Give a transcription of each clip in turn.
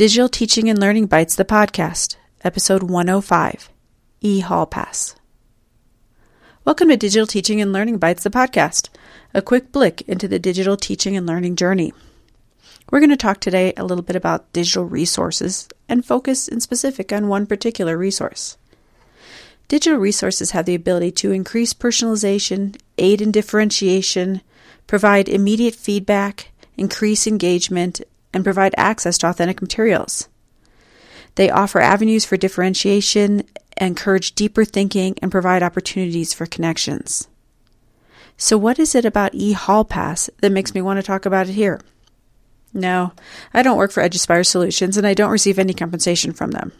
Digital Teaching and Learning Bites, the podcast, episode 105 E Hall Pass. Welcome to Digital Teaching and Learning Bites, the podcast, a quick blick into the digital teaching and learning journey. We're going to talk today a little bit about digital resources and focus in specific on one particular resource. Digital resources have the ability to increase personalization, aid in differentiation, provide immediate feedback, increase engagement, and provide access to authentic materials. They offer avenues for differentiation, encourage deeper thinking, and provide opportunities for connections. So, what is it about e-Hallpass that makes me want to talk about it here? No, I don't work for EduSpire Solutions and I don't receive any compensation from them.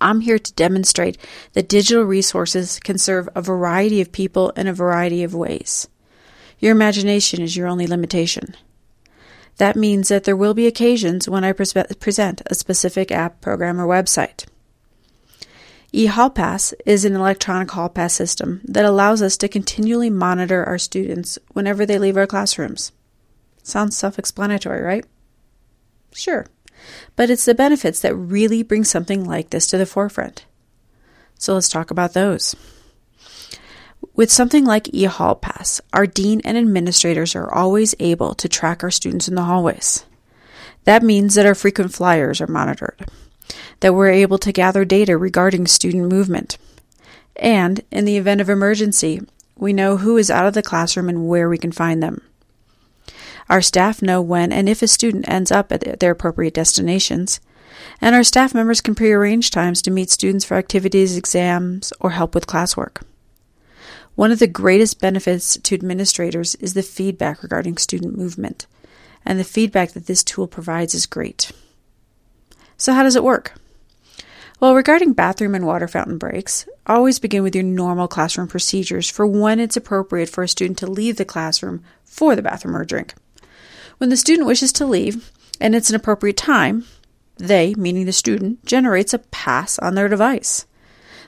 I'm here to demonstrate that digital resources can serve a variety of people in a variety of ways. Your imagination is your only limitation. That means that there will be occasions when I present a specific app, program, or website. e-Hallpass is an electronic hall pass system that allows us to continually monitor our students whenever they leave our classrooms. Sounds self explanatory, right? Sure. But it's the benefits that really bring something like this to the forefront. So let's talk about those. With something like e-Hallpass, our dean and administrators are always able to track our students in the hallways. That means that our frequent flyers are monitored, that we're able to gather data regarding student movement, and in the event of emergency, we know who is out of the classroom and where we can find them. Our staff know when and if a student ends up at their appropriate destinations, and our staff members can prearrange times to meet students for activities, exams, or help with classwork. One of the greatest benefits to administrators is the feedback regarding student movement, and the feedback that this tool provides is great. So, how does it work? Well, regarding bathroom and water fountain breaks, always begin with your normal classroom procedures for when it's appropriate for a student to leave the classroom for the bathroom or drink. When the student wishes to leave and it's an appropriate time, they, meaning the student, generates a pass on their device.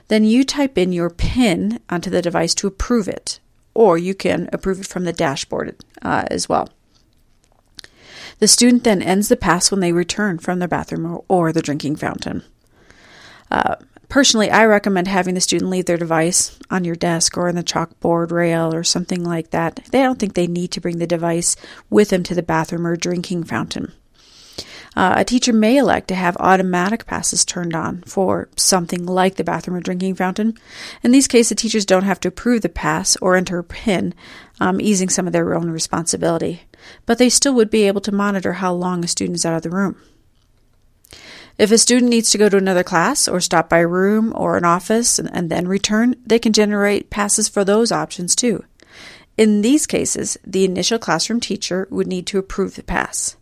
Then you type in your PIN onto the device to approve it, or you can approve it from the dashboard uh, as well. The student then ends the pass when they return from the bathroom or, or the drinking fountain. Uh, personally, I recommend having the student leave their device on your desk or on the chalkboard rail or something like that. They don't think they need to bring the device with them to the bathroom or drinking fountain. Uh, a teacher may elect to have automatic passes turned on for something like the bathroom or drinking fountain. In these cases, the teachers don't have to approve the pass or enter a PIN, um, easing some of their own responsibility. But they still would be able to monitor how long a student is out of the room. If a student needs to go to another class or stop by a room or an office and, and then return, they can generate passes for those options too. In these cases, the initial classroom teacher would need to approve the pass.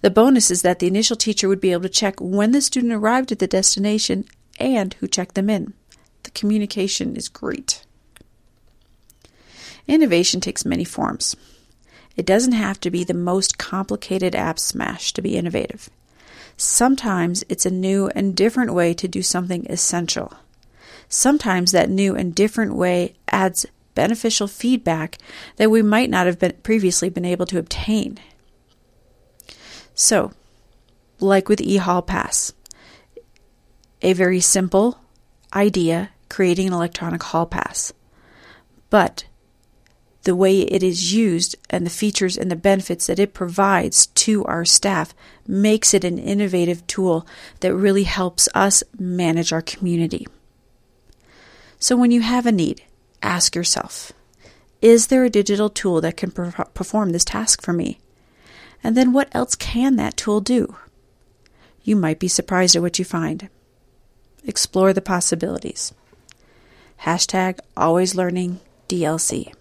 The bonus is that the initial teacher would be able to check when the student arrived at the destination and who checked them in. The communication is great. Innovation takes many forms. It doesn't have to be the most complicated app smash to be innovative. Sometimes it's a new and different way to do something essential. Sometimes that new and different way adds beneficial feedback that we might not have been previously been able to obtain. So, like with e-Hallpass, a very simple idea creating an electronic hall pass. But the way it is used and the features and the benefits that it provides to our staff makes it an innovative tool that really helps us manage our community. So when you have a need, ask yourself Is there a digital tool that can perform this task for me? And then what else can that tool do? You might be surprised at what you find. Explore the possibilities. Hashtag always learning DLC.